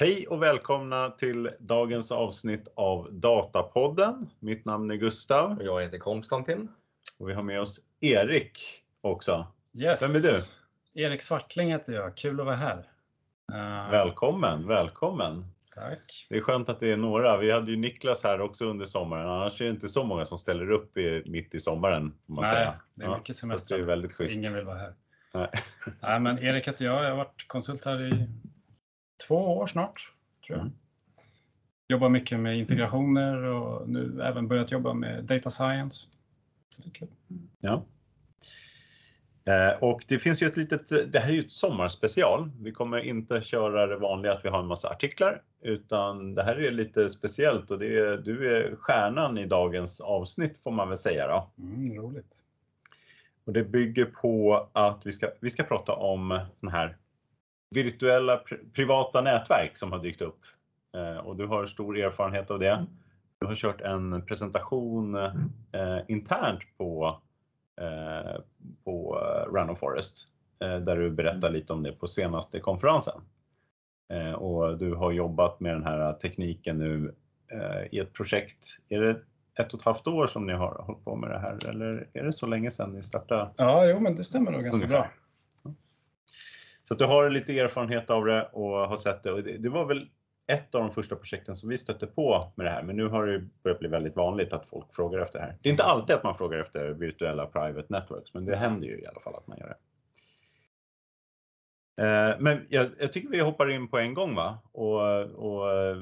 Hej och välkomna till dagens avsnitt av Datapodden. Mitt namn är Gustav. Och jag heter Konstantin. Och vi har med oss Erik också. Yes. Vem är du? Erik Svartling heter jag. Kul att vara här. Uh, välkommen, välkommen. Tack. Det är skönt att det är några. Vi hade ju Niklas här också under sommaren. Annars är det inte så många som ställer upp i, mitt i sommaren. Man Nej, säga. det är mycket semester. det är väldigt schysst. Ingen vill vara här. Nej. Nej, men Erik heter jag. Jag har varit konsult här i två år snart, tror jag. Mm. Jobbar mycket med integrationer och nu även börjat jobba med data science. Kul. Ja. Eh, Och det finns ju ett litet, det här är ju ett sommarspecial. Vi kommer inte köra det vanliga att vi har en massa artiklar, utan det här är lite speciellt och det är, du är stjärnan i dagens avsnitt får man väl säga. Då. Mm, roligt. Och det bygger på att vi ska, vi ska prata om såna här virtuella pri- privata nätverk som har dykt upp. Eh, Och du har stor erfarenhet av det. Du har kört en presentation eh, internt på, eh, på eh, Random Forest eh, där du berättar lite om det på senaste konferensen. Eh, och du har jobbat med den här tekniken nu i ett projekt. Är det ett och ett halvt år som ni har hållit på med det här eller är det så länge sedan ni startade? Ja, jo, men det stämmer nog ganska Ungefär. bra. Så att du har lite erfarenhet av det och har sett det. Och det, det var väl ett av de första projekten som vi stötte på med det här. Men nu har det börjat bli väldigt vanligt att folk frågar efter det här. Det är inte alltid att man frågar efter virtuella private networks, men det händer ju i alla fall att man gör det. Eh, Men jag, jag tycker vi hoppar in på en gång va? och, och eh,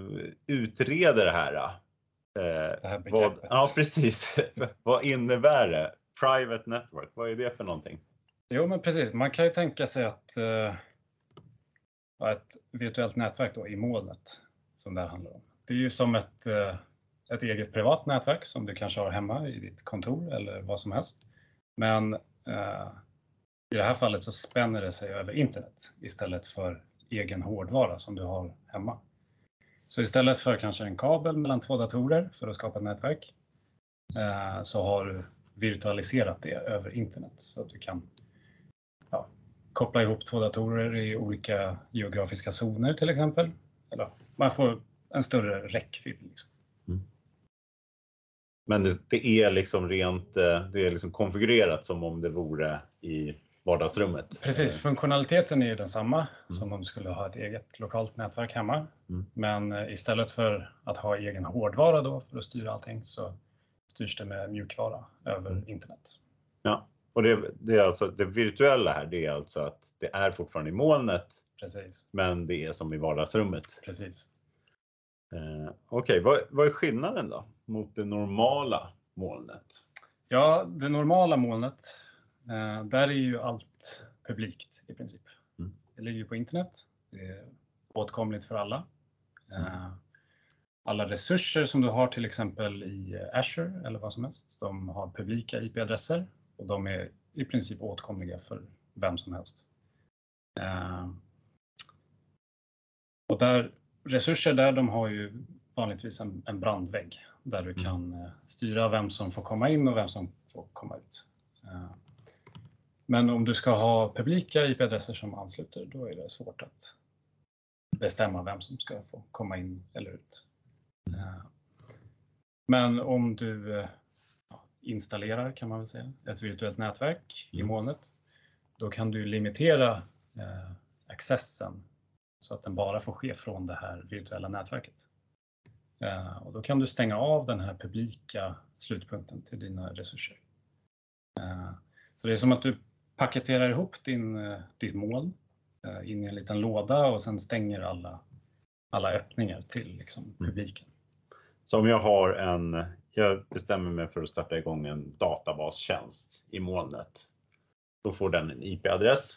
utreder det här. Eh, Det här Vad, ja, precis. vad innebär det? Private network, vad är det för någonting? Jo, men precis. Man kan ju tänka sig att eh, ett virtuellt nätverk då, i molnet, som det här handlar om. Det är ju som ett, eh, ett eget privat nätverk som du kanske har hemma i ditt kontor eller vad som helst. Men eh, i det här fallet så spänner det sig över internet istället för egen hårdvara som du har hemma. Så istället för kanske en kabel mellan två datorer för att skapa ett nätverk eh, så har du virtualiserat det över internet så att du kan koppla ihop två datorer i olika geografiska zoner till exempel. Eller man får en större räckvidd. Liksom. Men det, det är liksom rent, eh, det är liksom konfigurerat som om det vore i vardagsrummet. Precis, funktionaliteten är ju densamma som om du skulle ha ett eget lokalt nätverk hemma. Mm. Men eh, istället för att ha egen hårdvara då för att styra allting så styrs det med mjukvara över internet. Ja, och det, det är alltså det virtuella här, det är alltså att det är fortfarande i molnet, Precis, men det är som i vardagsrummet. precis. Eh, Okej, vad, vad är skillnaden då mot det normala molnet? Ja, det normala molnet, eh, där är ju allt publikt i princip. Mm. Det ligger ju på internet. Det är åtkomligt för alla. Eh, alla resurser som du har till exempel i Azure eller vad som helst, de har publika IP-adresser och de är i princip åtkomliga för vem som helst. Eh, och där, resurser där, de har ju vanligtvis en, en brandvägg där du Mm. kan eh, styra vem som får komma in och vem som får komma ut. Eh, Men om du ska ha publika IP-adresser som ansluter, då är det svårt att bestämma vem som ska få komma in eller ut. Eh, Men om du eh, installerar, kan man väl säga, ett virtuellt nätverk i Mm. molnet, då kan du limitera eh, accessen så att den bara får ske från det här virtuella nätverket. Eh, och då kan du stänga av den här publika slutpunkten till dina resurser. Eh, så det är som att du paketerar ihop din, eh, ditt moln eh, in i en liten låda och sen stänger alla, alla öppningar till liksom, publiken. Så om jag har en, jag bestämmer mig för att starta igång en databastjänst i molnet. Då får den en IP-adress.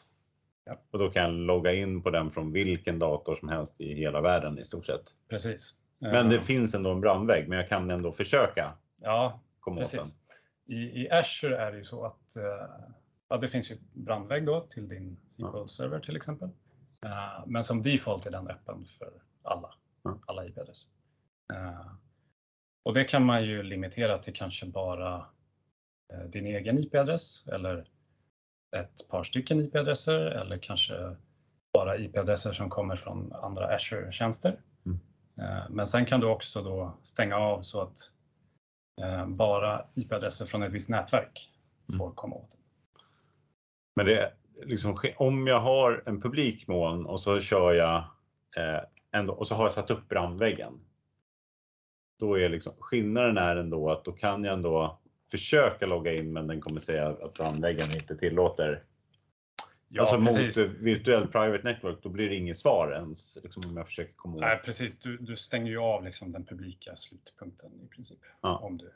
Ja. Och då kan jag logga in på den från vilken dator som helst i hela världen i stort sett. Precis. Men det Eh, finns ändå en brandvägg, men jag kan ändå försöka Ja, komma åt den. precis. I, I Azure är det ju så att eh, ja, det finns ju brandvägg då till din SQL-server till exempel. Eh, Men som default är den öppen för alla, alla IP-adresser. Och det kan man ju limitera till kanske bara eh, din egen IP-adress eller ett par stycken IP-adresser eller kanske bara IP-adresser som kommer från andra Azure-tjänster. Mm. Eh, men sen kan du också då stänga av så att eh, bara IP-adresser från ett visst nätverk får komma åt. Men det är liksom, om jag har en publik moln och så kör jag eh, ändå, och så har jag satt upp brandväggen. Då är liksom, skillnaden är ändå att då kan jag ändå försöka logga in men den kommer säga att brandväggen inte tillåter. Ja, alltså precis. mot virtuell private network, då blir det inget svar ens liksom om jag försöker komma åt. Nej, precis. Du, du stänger ju av liksom den publika slutpunkten i princip. Ja. Om du...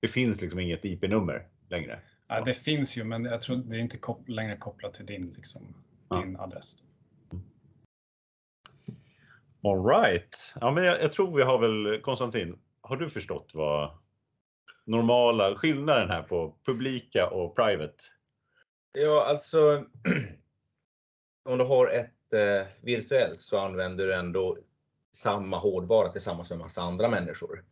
Det finns liksom inget IP-nummer längre. Nej, det finns ju, men jag tror det är inte kop längre kopplat till din, liksom, Ja. din adress. All right. Ja, men jag, jag tror vi har väl Konstantin. Har du förstått vad normala skillnaden här på publika och private? Ja, alltså. om du har ett eh, virtuellt så använder du ändå samma hårdvara tillsammans med massa andra människor.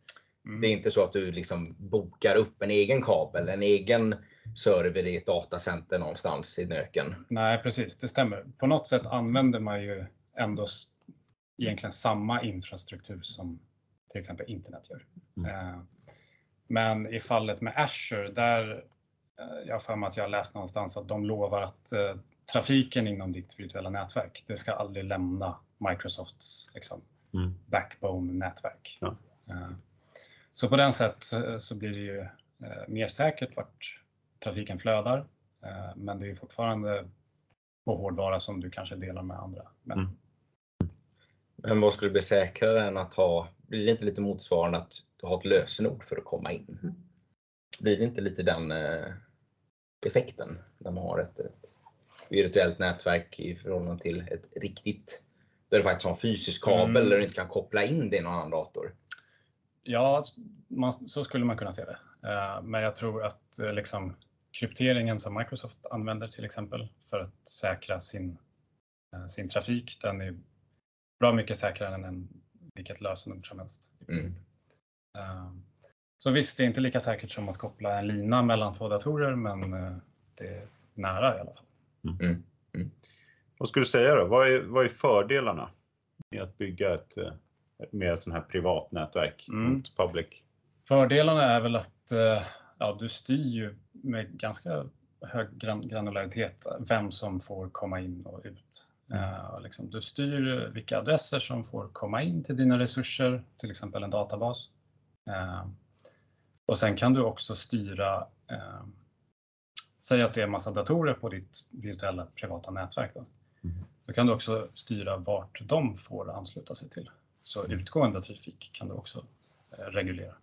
Mm. Det är inte så att du liksom bokar upp en egen kabel, en egen server i ett datacenter någonstans i nöken. Nej, precis. Det stämmer. På något sätt använder man ju ändå egentligen samma infrastruktur som till exempel internet gör. Mm. Eh, Men i fallet med Azure, där eh, jag har för mig att jag läst någonstans att de lovar att eh, trafiken inom ditt virtuella nätverk, det ska aldrig lämna Microsofts liksom, Mm. backbone-nätverk. Ja. Så på den sätt så- blir det ju mer säkert vart trafiken flödar. Men det är fortfarande på hårdvara som du kanske delar med andra. Men Mm. Men vad skulle bli säkrare än att ha, blir det inte lite motsvarande att du har ett lösenord för att komma in? Blir det inte lite den eh, effekten när man har ett, ett virtuellt nätverk i förhållande till ett riktigt, där du faktiskt har en fysisk kabel Mm. där du inte kan koppla in det i någon annan dator? Ja, man, så skulle man kunna se det. Eh, Men jag tror att eh, liksom, krypteringen som Microsoft använder till exempel för att säkra sin, sin trafik, den är bra mycket säkrare än vilket lösenord som helst. Mm. Eh, Så visst, det är inte lika säkert som att koppla en lina mellan två datorer, men eh, det är nära i alla fall. Vad skulle du säga då? Vad är, vad är fördelarna med att bygga ett eh, med sån här privat nätverk Mm. mot public? Fördelarna är väl att eh, ja, du styr ju med ganska hög gran- granularitet vem som får komma in och ut. Och liksom, du styr vilka adresser som får komma in till dina resurser, till exempel en databas. Eh, och sen kan du också styra, eh, säg att det är en massa datorer på ditt virtuella privata nätverk. Då. Mm. Då kan du också styra vart de får ansluta sig till. Så utgående trafik kan du också reglera.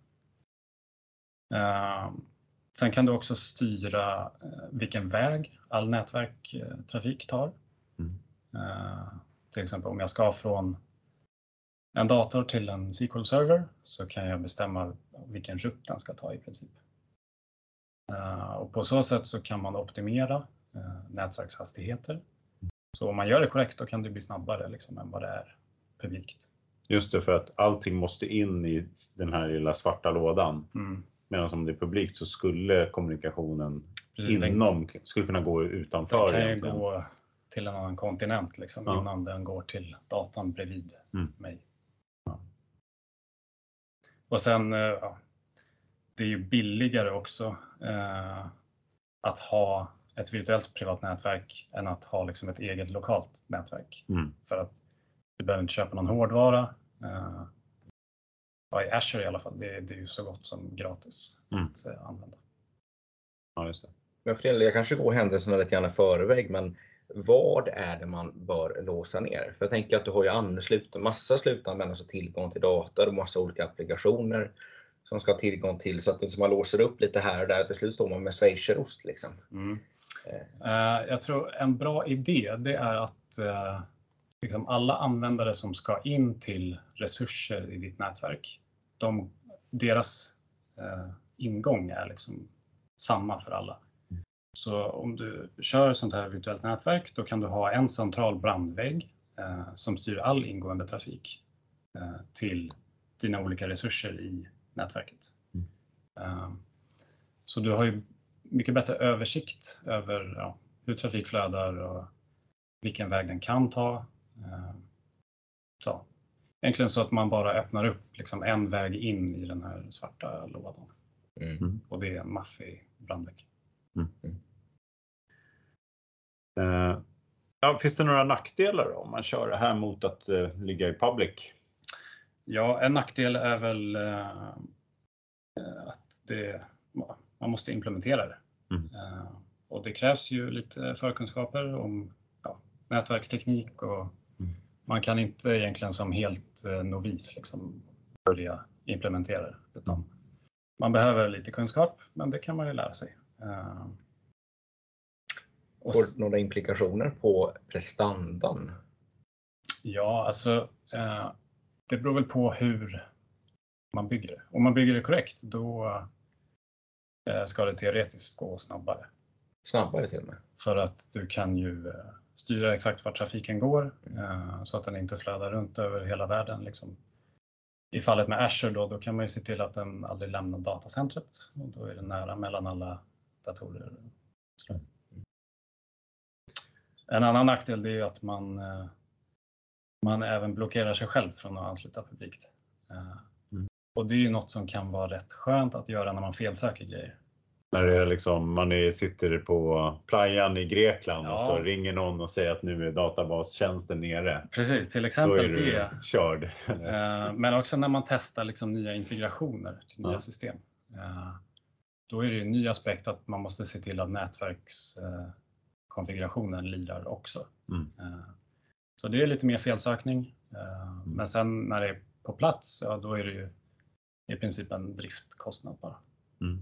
Sen kan du också styra vilken väg all nätverktrafik tar. Mm. Eh, Till exempel om jag ska från en dator till en SQL-server så kan jag bestämma vilken rutt den ska ta i princip. Eh, Och på så sätt så kan man optimera eh, nätverkshastigheter. Så om man gör det korrekt då kan det bli snabbare liksom än vad det är publikt. Just det, för att allting måste in i den här lilla svarta lådan. Mm. Medan om det är publikt så skulle kommunikationen Precis, den- inom skulle kunna gå Den utanför. kan ju gå till en annan kontinent liksom, Ja. innan den går till datorn bredvid Mm. mig. Och sen, eh, ja, det är ju billigare också eh, att ha ett virtuellt privat nätverk än att ha liksom ett eget lokalt nätverk. Mm. För att du behöver inte köpa någon hårdvara. Eh, ja, I Azure i alla fall, det, det är ju så gott som gratis Mm. att eh, använda. Ja, just det. Men för jag kanske går händelserna lite grann i förväg, men vad är det man bör låsa ner? För jag tänker att du har ju anslut, massa slutanvändare som har tillgång till dator och massa olika applikationer som ska ha tillgång till så att liksom man låser upp lite här och där. Till slut står man med schweizerost liksom. Mm. Eh. Eh, Jag tror en bra idé det är att eh, liksom alla användare som ska in till resurser i ditt nätverk, de, deras eh, ingång är liksom samma för alla. Så om du kör ett sånt här virtuellt nätverk, då kan du ha en central brandvägg eh, som styr all ingående trafik eh, till dina olika resurser i nätverket. Mm. Eh, så du har ju mycket bättre översikt över ja, hur trafik flödar och vilken väg den kan ta. Eh, så. Egentligen så att man bara öppnar upp liksom en väg in i den här svarta lådan. Mm. Och det är en maffig brandvägg. Eh, ja, finns det några nackdelar då, om man kör det här mot att eh, ligga i public? Ja, en nackdel är väl eh, att det, man måste implementera det. Mm. Eh, och det krävs ju lite förkunskaper om ja, nätverksteknik och Mm. man kan inte egentligen som helt eh, novis liksom börja implementera det. Utan man behöver lite kunskap, men det kan man ju lära sig. Får några implikationer på prestandan? Ja, alltså eh, det beror väl på hur man bygger. Om man bygger det korrekt, då eh, ska det teoretiskt gå snabbare. Snabbare till och med. För att du kan ju eh, styra exakt var trafiken går eh, så att den inte flödar runt över hela världen. Liksom. I fallet med Azure då, då kan man ju se till att den aldrig lämnar datacentret och då är den nära mellan alla datorer. En annan nackdel är ju att man, eh, man även blockerar sig själv från att ansluta publikt. Eh, Mm. Och det är ju något som kan vara rätt skönt att göra när man felsöker grejer. När det är liksom, man är, sitter på playan i Grekland och Ja. så ringer någon och säger att nu är databastjänsten nere. Precis, till Då exempel är du det. körd. Eh, Men också när man testar liksom nya integrationer till nya Ja. system. Då är det en ny aspekt att man måste se till att nätverkskonfigurationen lirar också. Mm. Eh, Så det är lite mer felsökning. Eh, Men sen när det är på plats, ja, då är det ju i princip en driftkostnad bara. Mm.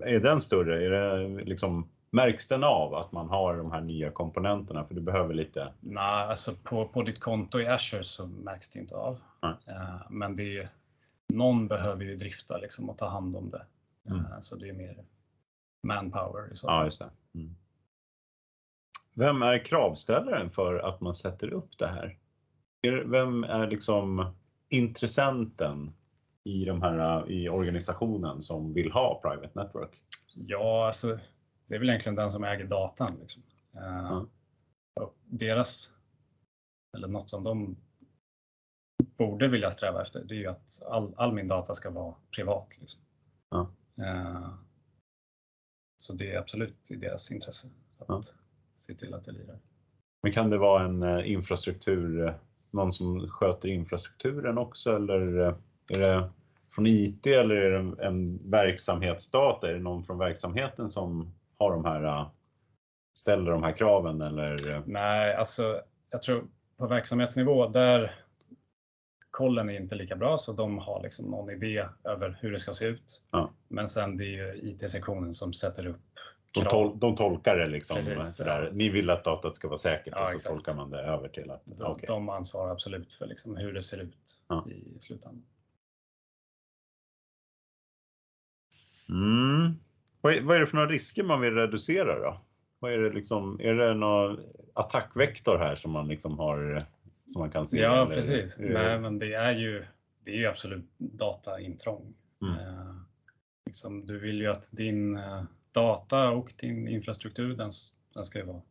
Är- den större? Är det liksom, märks den av att man har de här nya komponenterna? För du behöver lite. Nej, alltså på, på ditt konto i Azure så märks det inte av. Eh, Men det är, någon behöver ju drifta liksom och ta hand om det. Mm. Så det är mer manpower i så Ja, fall. just det. Mm. Vem är kravställaren för att man sätter upp det här? Är- Vem är liksom intressenten i, de här, i organisationen som vill ha private network? Ja, alltså det är väl egentligen den som äger datan. Liksom. Och deras, eller något som de borde vilja sträva efter, det är ju att all, all min data ska vara privat. Liksom. Eh, så det är absolut i deras intresse att Ja. Se till att det lirar. Men kan det vara en eh, infrastruktur, eh, någon som sköter infrastrukturen också eller eh, är det från IT eller är det en, verksamhetsdata? Är det någon från verksamheten som har de här, ställer de här kraven eller? Nej, alltså jag tror på verksamhetsnivå där kollen är inte lika bra så de har liksom någon idé över hur det ska se ut. Ja. Men sen det är ju IT-sektionen som sätter upp De, tol, de tolkar det liksom Precis, sådär. ja. Ni vill att datat ska vara säkert Ja, och så exakt. tolkar man det över till att De, okej. de ansvarar absolut för liksom hur det ser ut Ja. i slutändan. Mm. Vad, är, vad är det för några risker man vill reducera då? Vad är det liksom, är det någon attackvektor här som man liksom har som man kan se? Ja, eller- precis. det- Nej, men det är ju, det är ju absolut dataintrång. Mm. Eh, liksom, du vill ju att din eh, data och din infrastruktur, den, den ska ju vara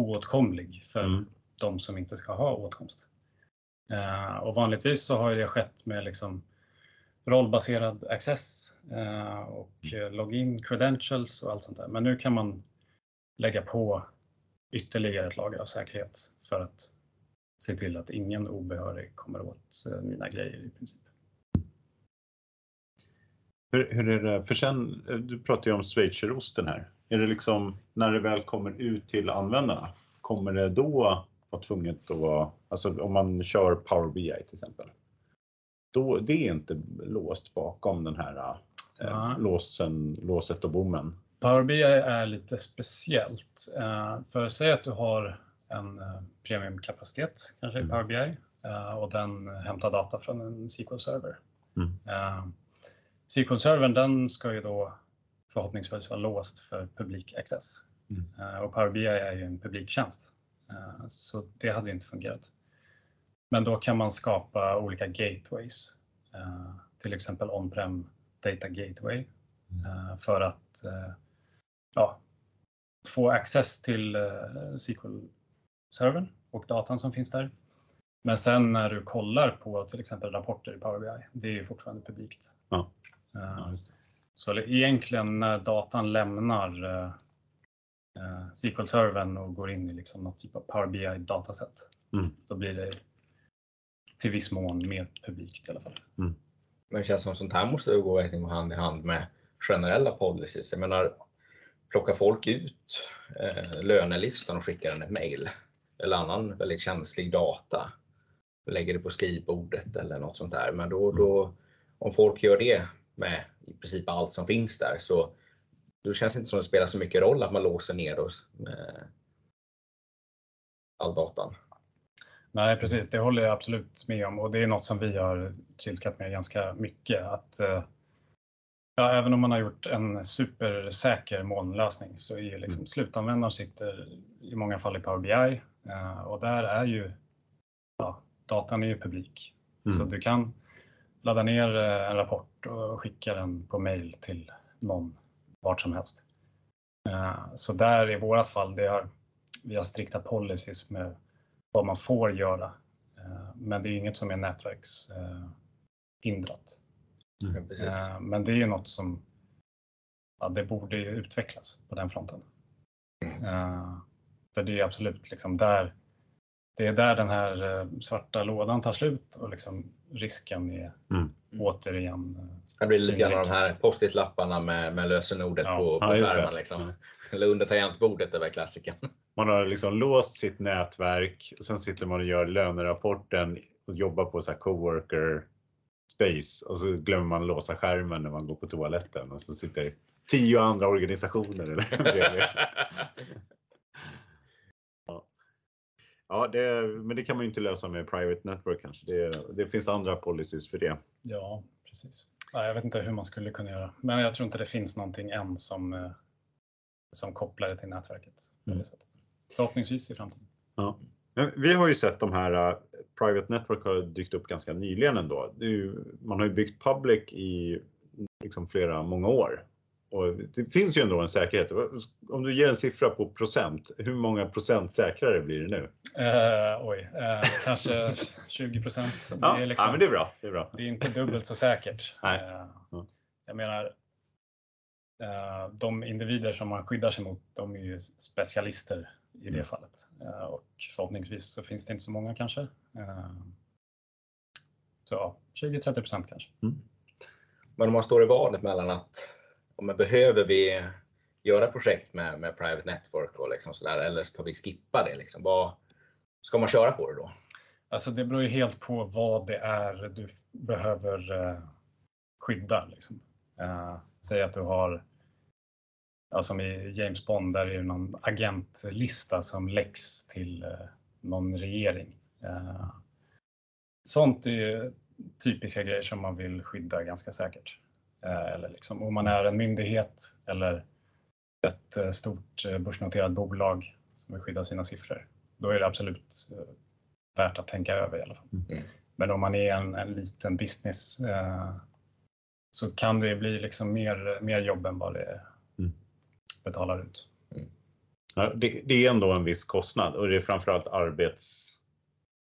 oåtkomlig för Mm. de som inte ska ha åtkomst. Eh, och vanligtvis så har det skett med liksom rollbaserad access eh, och eh, login credentials och allt sånt där. Men nu kan man lägga på ytterligare ett lager av säkerhet för att se till att ingen obehörig kommer åt eh, mina grejer i princip. Hur, hur är det, för sen, du pratar ju om schweizerosten här. Är det liksom, när det väl kommer ut till användarna, kommer det då vara tvunget att vara, alltså om man kör Power BI till exempel, då, det är inte låst bakom den här eh, låsen, låset och bommen. Power BI är lite speciellt. Eh, För säg att du har en eh, premiumkapacitet, kanske i Mm. Power BI, eh, och den hämtar data från en SQL-server. Mm. SQL-servern den ska ju då förhoppningsvis vara låst för publik access. Mm. Eh, Och Power BI är ju en publiktjänst, eh, så det hade inte fungerat. Men då kan man skapa olika gateways, eh, till exempel on-prem data gateway eh, för att ja, få access till eh, SQL servern och datan som finns där. Men sen när du kollar på till exempel rapporter i Power BI, det är ju fortfarande publikt. Ja. Eh, så egentligen när datan lämnar uh, SQL-servern och går in i liksom något typ av Power BI-dataset, Mm. då blir det till viss mån mer publikt i alla fall. Men det känns som sånt här måste gå verkligen hand i hand med generella policies. Jag menar, plockar folk ut eh, lönelistan och skickar den ett mail eller annan väldigt känslig data, lägger det på skrivbordet eller något sånt där. Men då, då om folk gör det med i princip allt som finns där så då känns det inte som det spelar så mycket roll att man låser ner oss med all datan. Nej, precis. Det håller jag absolut med om och det är något som vi har trilskat med ganska mycket. Att, eh, ja, även om man har gjort en supersäker molnlösning så är liksom Mm. slutanvändaren sitter i många fall i Power BI eh, och där är ju ja, datan är ju publik. Mm. Så du kan ladda ner eh, en rapport och skicka den på mail till någon vart som helst. Eh, Så där i vårat fall, det har, vi har strikta policies med vad man får göra. Eh, Men det är inget som är nätverkshindrat. Mm. Ja, Men det är ju något som ja, det borde ju utvecklas på den fronten. Eh, För det är absolut liksom där det är där den här eh, svarta lådan tar slut och liksom risken är Mm. återigen eh, Det blir lite grann de här post-it-lapparna med, med lösenordet Ja. på, Ja, på det. skärmen. Liksom. Eller under tangentbordet, det var klassiken. Man har liksom låst sitt nätverk, sen sitter man och gör lönerapporten och jobbar på så här coworker space och så glömmer man låsa skärmen när man går på toaletten och så sitter tio andra organisationer eller. Ja, ja det, men det kan man ju inte lösa med private network kanske. Det, det finns andra policies för det. Ja, precis. Nej, jag vet inte hur man skulle kunna göra, men jag tror inte det finns någonting än som, eh, som kopplar det till nätverket. Mm. Förhoppningsvis i framtiden. Men vi har ju sett de här uh, private network har dykt upp ganska nyligen ändå. Ju, man har ju byggt public i liksom flera, många år. Och det finns ju ändå en säkerhet. Om du ger en siffra på procent, hur många procent säkrare blir det nu? Eh, oj, eh, kanske 20 procent. Ja, är liksom, ja men det är bra. Det är bra. det är inte dubbelt så säkert. Nej. Ja. Jag menar, de individer som man skyddar sig mot, de är ju specialister i det Mm. fallet. Och förhoppningsvis så finns det inte så många kanske. Så ja, 20-30 procent kanske. Men om man står i valet mellan att men behöver vi göra projekt med, med private network och liksom sådär, eller ska vi skippa det? Liksom? Vad, ska man köra på det då? Alltså det beror ju helt på vad det är du behöver eh, skydda. Liksom. Eh, säg att du har, ja, som i James Bond, där är det någon agentlista som läcks till eh, någon regering. Eh, sånt är ju typiska grejer som man vill skydda ganska säkert. Eh, eller liksom, om man är en myndighet eller ett eh, stort eh, börsnoterat bolag som vill skydda sina siffror, då är det absolut värt att tänka över i alla fall. Mm. Men om man är en, en liten business eh, så kan det bli liksom mer, mer jobb än vad det Mm. betalar ut. Ja, det, det är ändå en viss kostnad och det är framförallt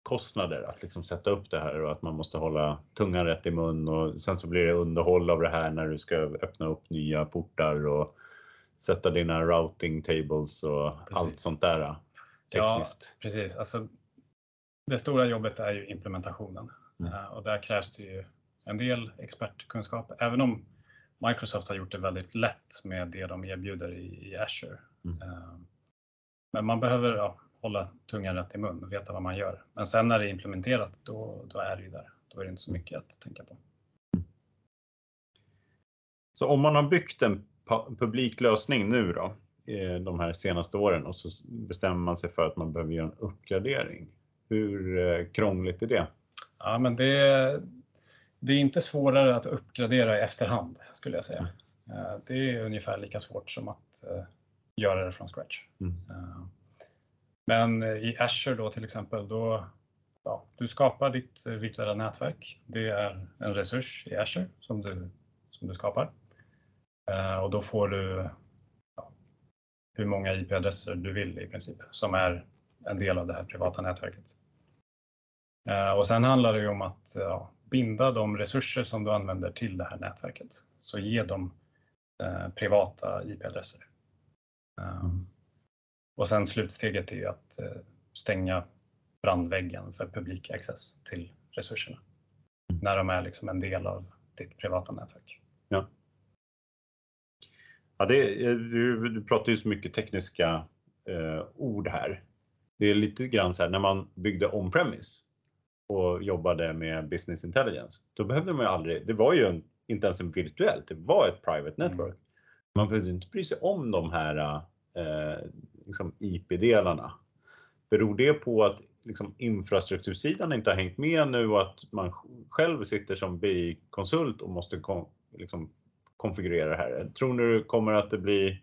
arbetskostnader att liksom sätta upp det här och att man måste hålla tungan rätt i mun och sen så blir det underhåll av det här när du ska öppna upp nya portar och sätta dina routing tables och Precis. allt sånt där tekniskt. Precis, alltså, det stora jobbet är ju implementationen Mm. Eh, och där krävs det ju en del expertkunskap. Även om Microsoft har gjort det väldigt lätt med det de erbjuder i, i Azure. Mm. Eh, Men man behöver ja, hålla tungan rätt i mun och veta vad man gör. Men sen när det är implementerat, då, då är det ju där. Då är det inte så mycket att tänka på. Så om man har byggt en pu- publik lösning nu då, eh, de här senaste åren och så bestämmer man sig för att man behöver göra en uppgradering. Hur eh, krångligt är det? Ja, men det, det är inte svårare att uppgradera i efterhand skulle jag säga. Eh, Det är ungefär lika svårt som att göra det från scratch. Mm. Men eh, i Azure då till exempel, då, ja, du skapar ditt eh, virtuella nätverk. Det är en resurs i Azure som du, som du skapar. Eh, Och då får du ja, hur många IP-adresser du vill i princip, som är en del av det här privata nätverket. Eh, och sen handlar det ju om att ja, binda de resurser som du använder till det här nätverket. Så ge dem eh, privata IP-adresser. Mm. Ehm, och sen slutsteget är att eh, stänga brandväggen för publik access till resurserna. När de är liksom en del av ditt privata nätverk. Ja. Ja, det, du, du pratar ju så mycket tekniska eh, ord här. Det är lite grann så här när man byggde on-premise och jobbade med business intelligence. Då behövde man ju aldrig, det var ju en, inte ens en virtuellt, det var ett private mm. network. Man behövde inte bry sig om de här eh, Eh, liksom IP-delarna. Beror det på att liksom, infrastruktursidan inte har hängt med nu och att man själv sitter som BI-konsult och måste kon liksom, konfigurera det här? Tror ni det kommer att det blir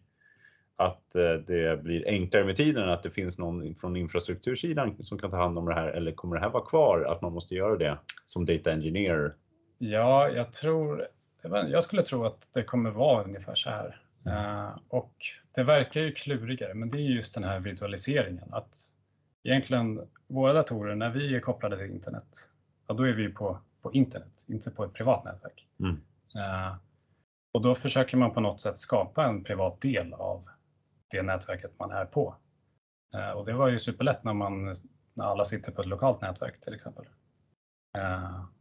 att eh, det blir enklare med tiden, att det finns någon från infrastruktursidan som kan ta hand om det här eller kommer det här vara kvar, att man måste göra det som data engineer? Ja, jag tror, jag skulle tro att det kommer vara ungefär så här. Uh, och det verkar ju klurigare, men det är just den här virtualiseringen. Att egentligen våra datorer, när vi är kopplade till internet, ja, då är vi på, på internet, inte på ett privat nätverk. Mm. Uh, och då försöker man på något sätt skapa en privat del av det nätverket man är på. Uh, och det var ju superlätt när, man, när alla sitter på ett lokalt nätverk till exempel.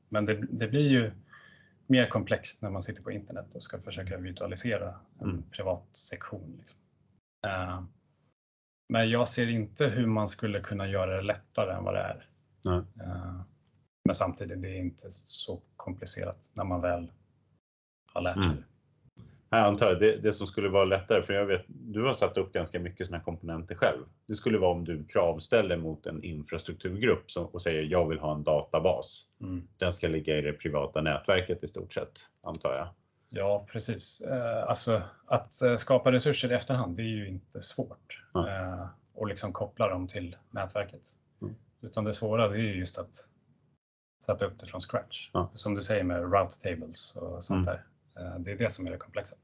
men det, det blir ju mer komplext när man sitter på internet och ska försöka virtualisera en mm. privat sektion. Liksom. Uh, men jag ser inte hur man skulle kunna göra det lättare än vad det är. Uh, men samtidigt, det är inte så komplicerat när man väl har lärt sig. Mm. Jag antar det, det som skulle vara lättare, för jag vet, du har satt upp ganska mycket sådana komponenter själv. Det skulle vara om du kravställer mot en infrastrukturgrupp som, och säger jag vill ha en databas. Mm. Den ska ligga i det privata nätverket i stort sett, antar jag. Ja, precis. Eh, alltså att eh, skapa resurser i efterhand, det är ju inte svårt. Mm. Och liksom koppla dem till nätverket. Mm. Utan det svåra det är ju just att sätta upp det från scratch. Mm. Som du säger med route tables och sånt mm. där. Eh, det är det som är det komplexa.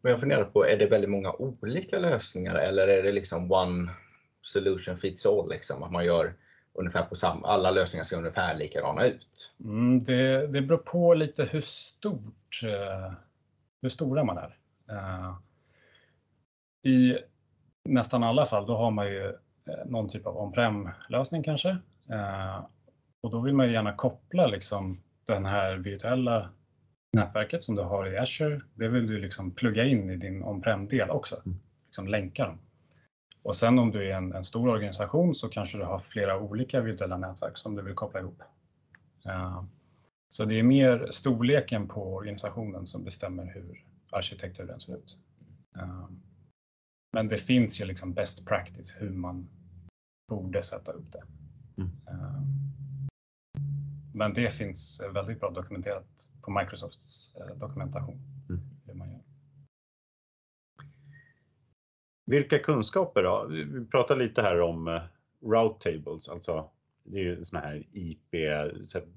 Men jag funderar på, är det väldigt många olika lösningar eller är det liksom one solution fits all? Liksom? Att man gör ungefär på samma, alla lösningar ser ungefär likadana ut? Mm, det, det beror på lite hur stort, eh, hur stora man är. Eh, I nästan alla fall, då har man ju någon typ av on-prem lösning kanske. Och då vill man gärna koppla liksom den här virtuella nätverket som du har i Azure, det vill du liksom plugga in i din on-prem-del också. Mm. Liksom länka dem. Och sen om du är en, en, stor organisation så kanske du har flera olika virtuella nätverk som du vill koppla ihop. Uh, så det är mer storleken på organisationen som bestämmer hur arkitekturen ser ut. Uh, men det finns ju liksom best practice hur man borde sätta upp det. Mm. Men det finns väldigt bra dokumenterat på Microsofts eh, dokumentation. Mm. Hur man gör. Vilka kunskaper då? Vi pratar lite här om eh, route tables, alltså det är ju sån här IP,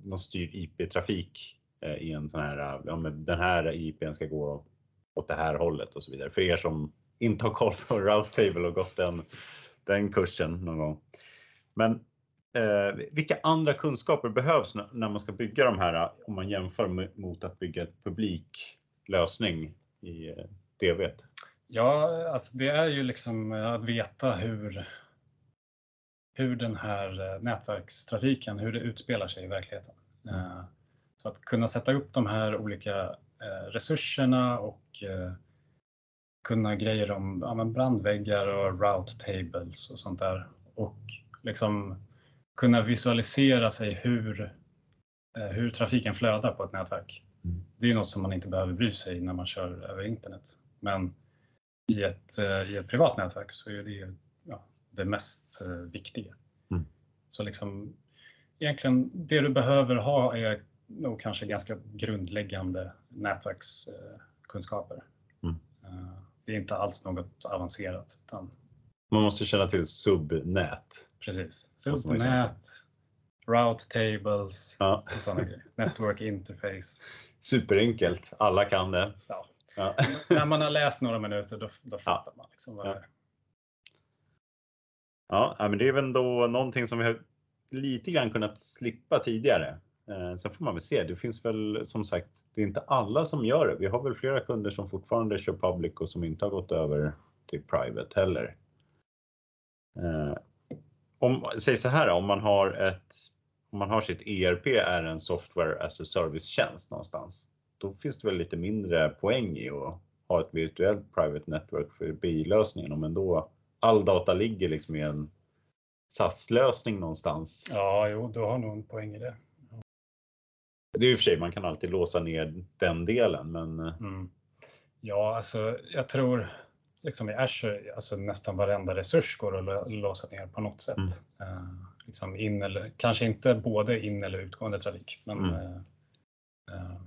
man styr IP-trafik eh, i en sån här, ja men den här IPn ska gå åt det här hållet och så vidare. För er som inte har koll på route table och gått den, den kursen någon gång. Men Eh, vilka andra kunskaper behövs när man ska bygga de här eh, om man jämför mot att bygga ett publiklösning i eh, DV? Ja, alltså det är ju liksom eh, att veta hur, hur den här eh, nätverkstrafiken, hur det utspelar sig i verkligheten. Mm. Så att kunna sätta upp de här olika resurserna och kunna grejer om ja, brandväggar och route tables och sånt där. Och liksom kunna visualisera sig hur, eh, hur trafiken flödar på ett nätverk. Mm. Det är något som man inte behöver bry sig när man kör över internet. Men i ett, eh, i ett privat nätverk så är det ja, det mest eh, viktiga. Mm. Så liksom, egentligen det du behöver ha är nog kanske ganska grundläggande nätverkskunskaper. Mm. Det är inte alls något avancerat. Man måste känna till subnät. Precis. Subnät, route tables ja. och sådana grejer. Network interface. Superenkelt. Alla kan det. Ja. ja. När man har läst några minuter då, då fattar man liksom vad det är. Ja, men det är väl ändå någonting som vi har lite grann kunnat slippa tidigare. Eh, sen får man väl se. Det finns väl som sagt, det är inte alla som gör det. Vi har väl flera kunder som fortfarande kör public och som inte har gått över till private heller. Eh, om, säg så här, om man har ett om man har sitt ERP är en software as a service-tjänst någonstans, då finns det väl lite mindre poäng i att ha ett virtuellt private network för BI-lösningen, men då all data ligger liksom i en SAS-lösning någonstans. Ja, jo, du har nog en poäng i det. Det är ju för sig, man kan alltid låsa ner den delen, men. Mm. Ja, alltså jag tror liksom i Azure, alltså nästan varenda resurs går att låsa ner på något sätt. Mm. Uh, liksom in eller, kanske inte både in eller utgående trafik, men mm. uh, uh,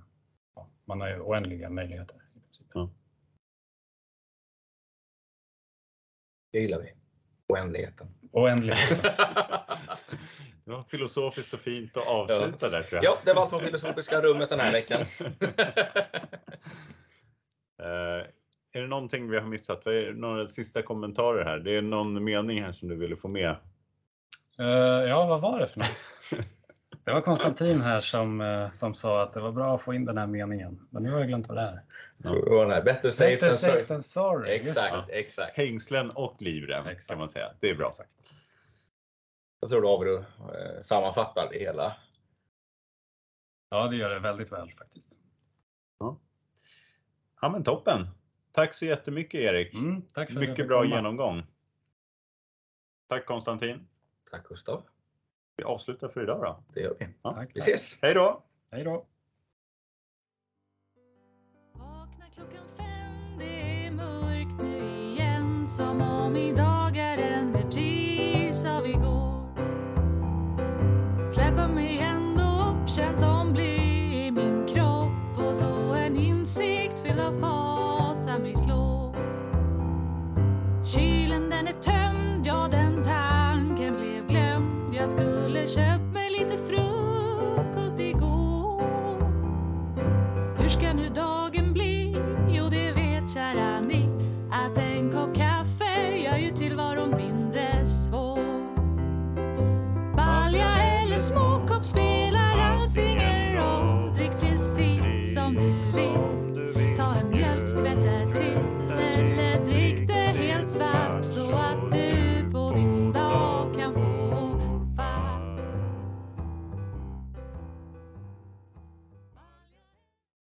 ja, man har ju oändliga möjligheter. I princip. Ja. Det gillar vi. Oändligheten. Oändligheten. det var filosofiskt och fint att avsluta ja. där tror jag. Ja, det var allt från filosofiska rummet den här veckan. Någonting vi har missat? Är några sista kommentarer här? Det är någon mening här som du ville få med? Uh, ja, vad var det för något? Det var Konstantin här som, uh, som sa att det var bra att få in den här meningen. Men nu har jag glömt vad det är. Här, better safe, better than, safe than sorry. Exakt, exakt. Hängslen och livrem exakt. kan man säga. Det är bra. Exakt. Jag tror du uh, sammanfattar det hela. Ja, det gör det väldigt väl faktiskt. Ja, ja men toppen. Tack så jättemycket Erik. Mm, tack för Mycket bra komma. genomgång. Tack Konstantin. Tack Gustav. Vi avslutar för idag då. Det gör vi. Ja. Tack, vi ses. Hej då. Hej då. Vakna klockan fem, det är mörkt nu igen som om idag är en repris av igår.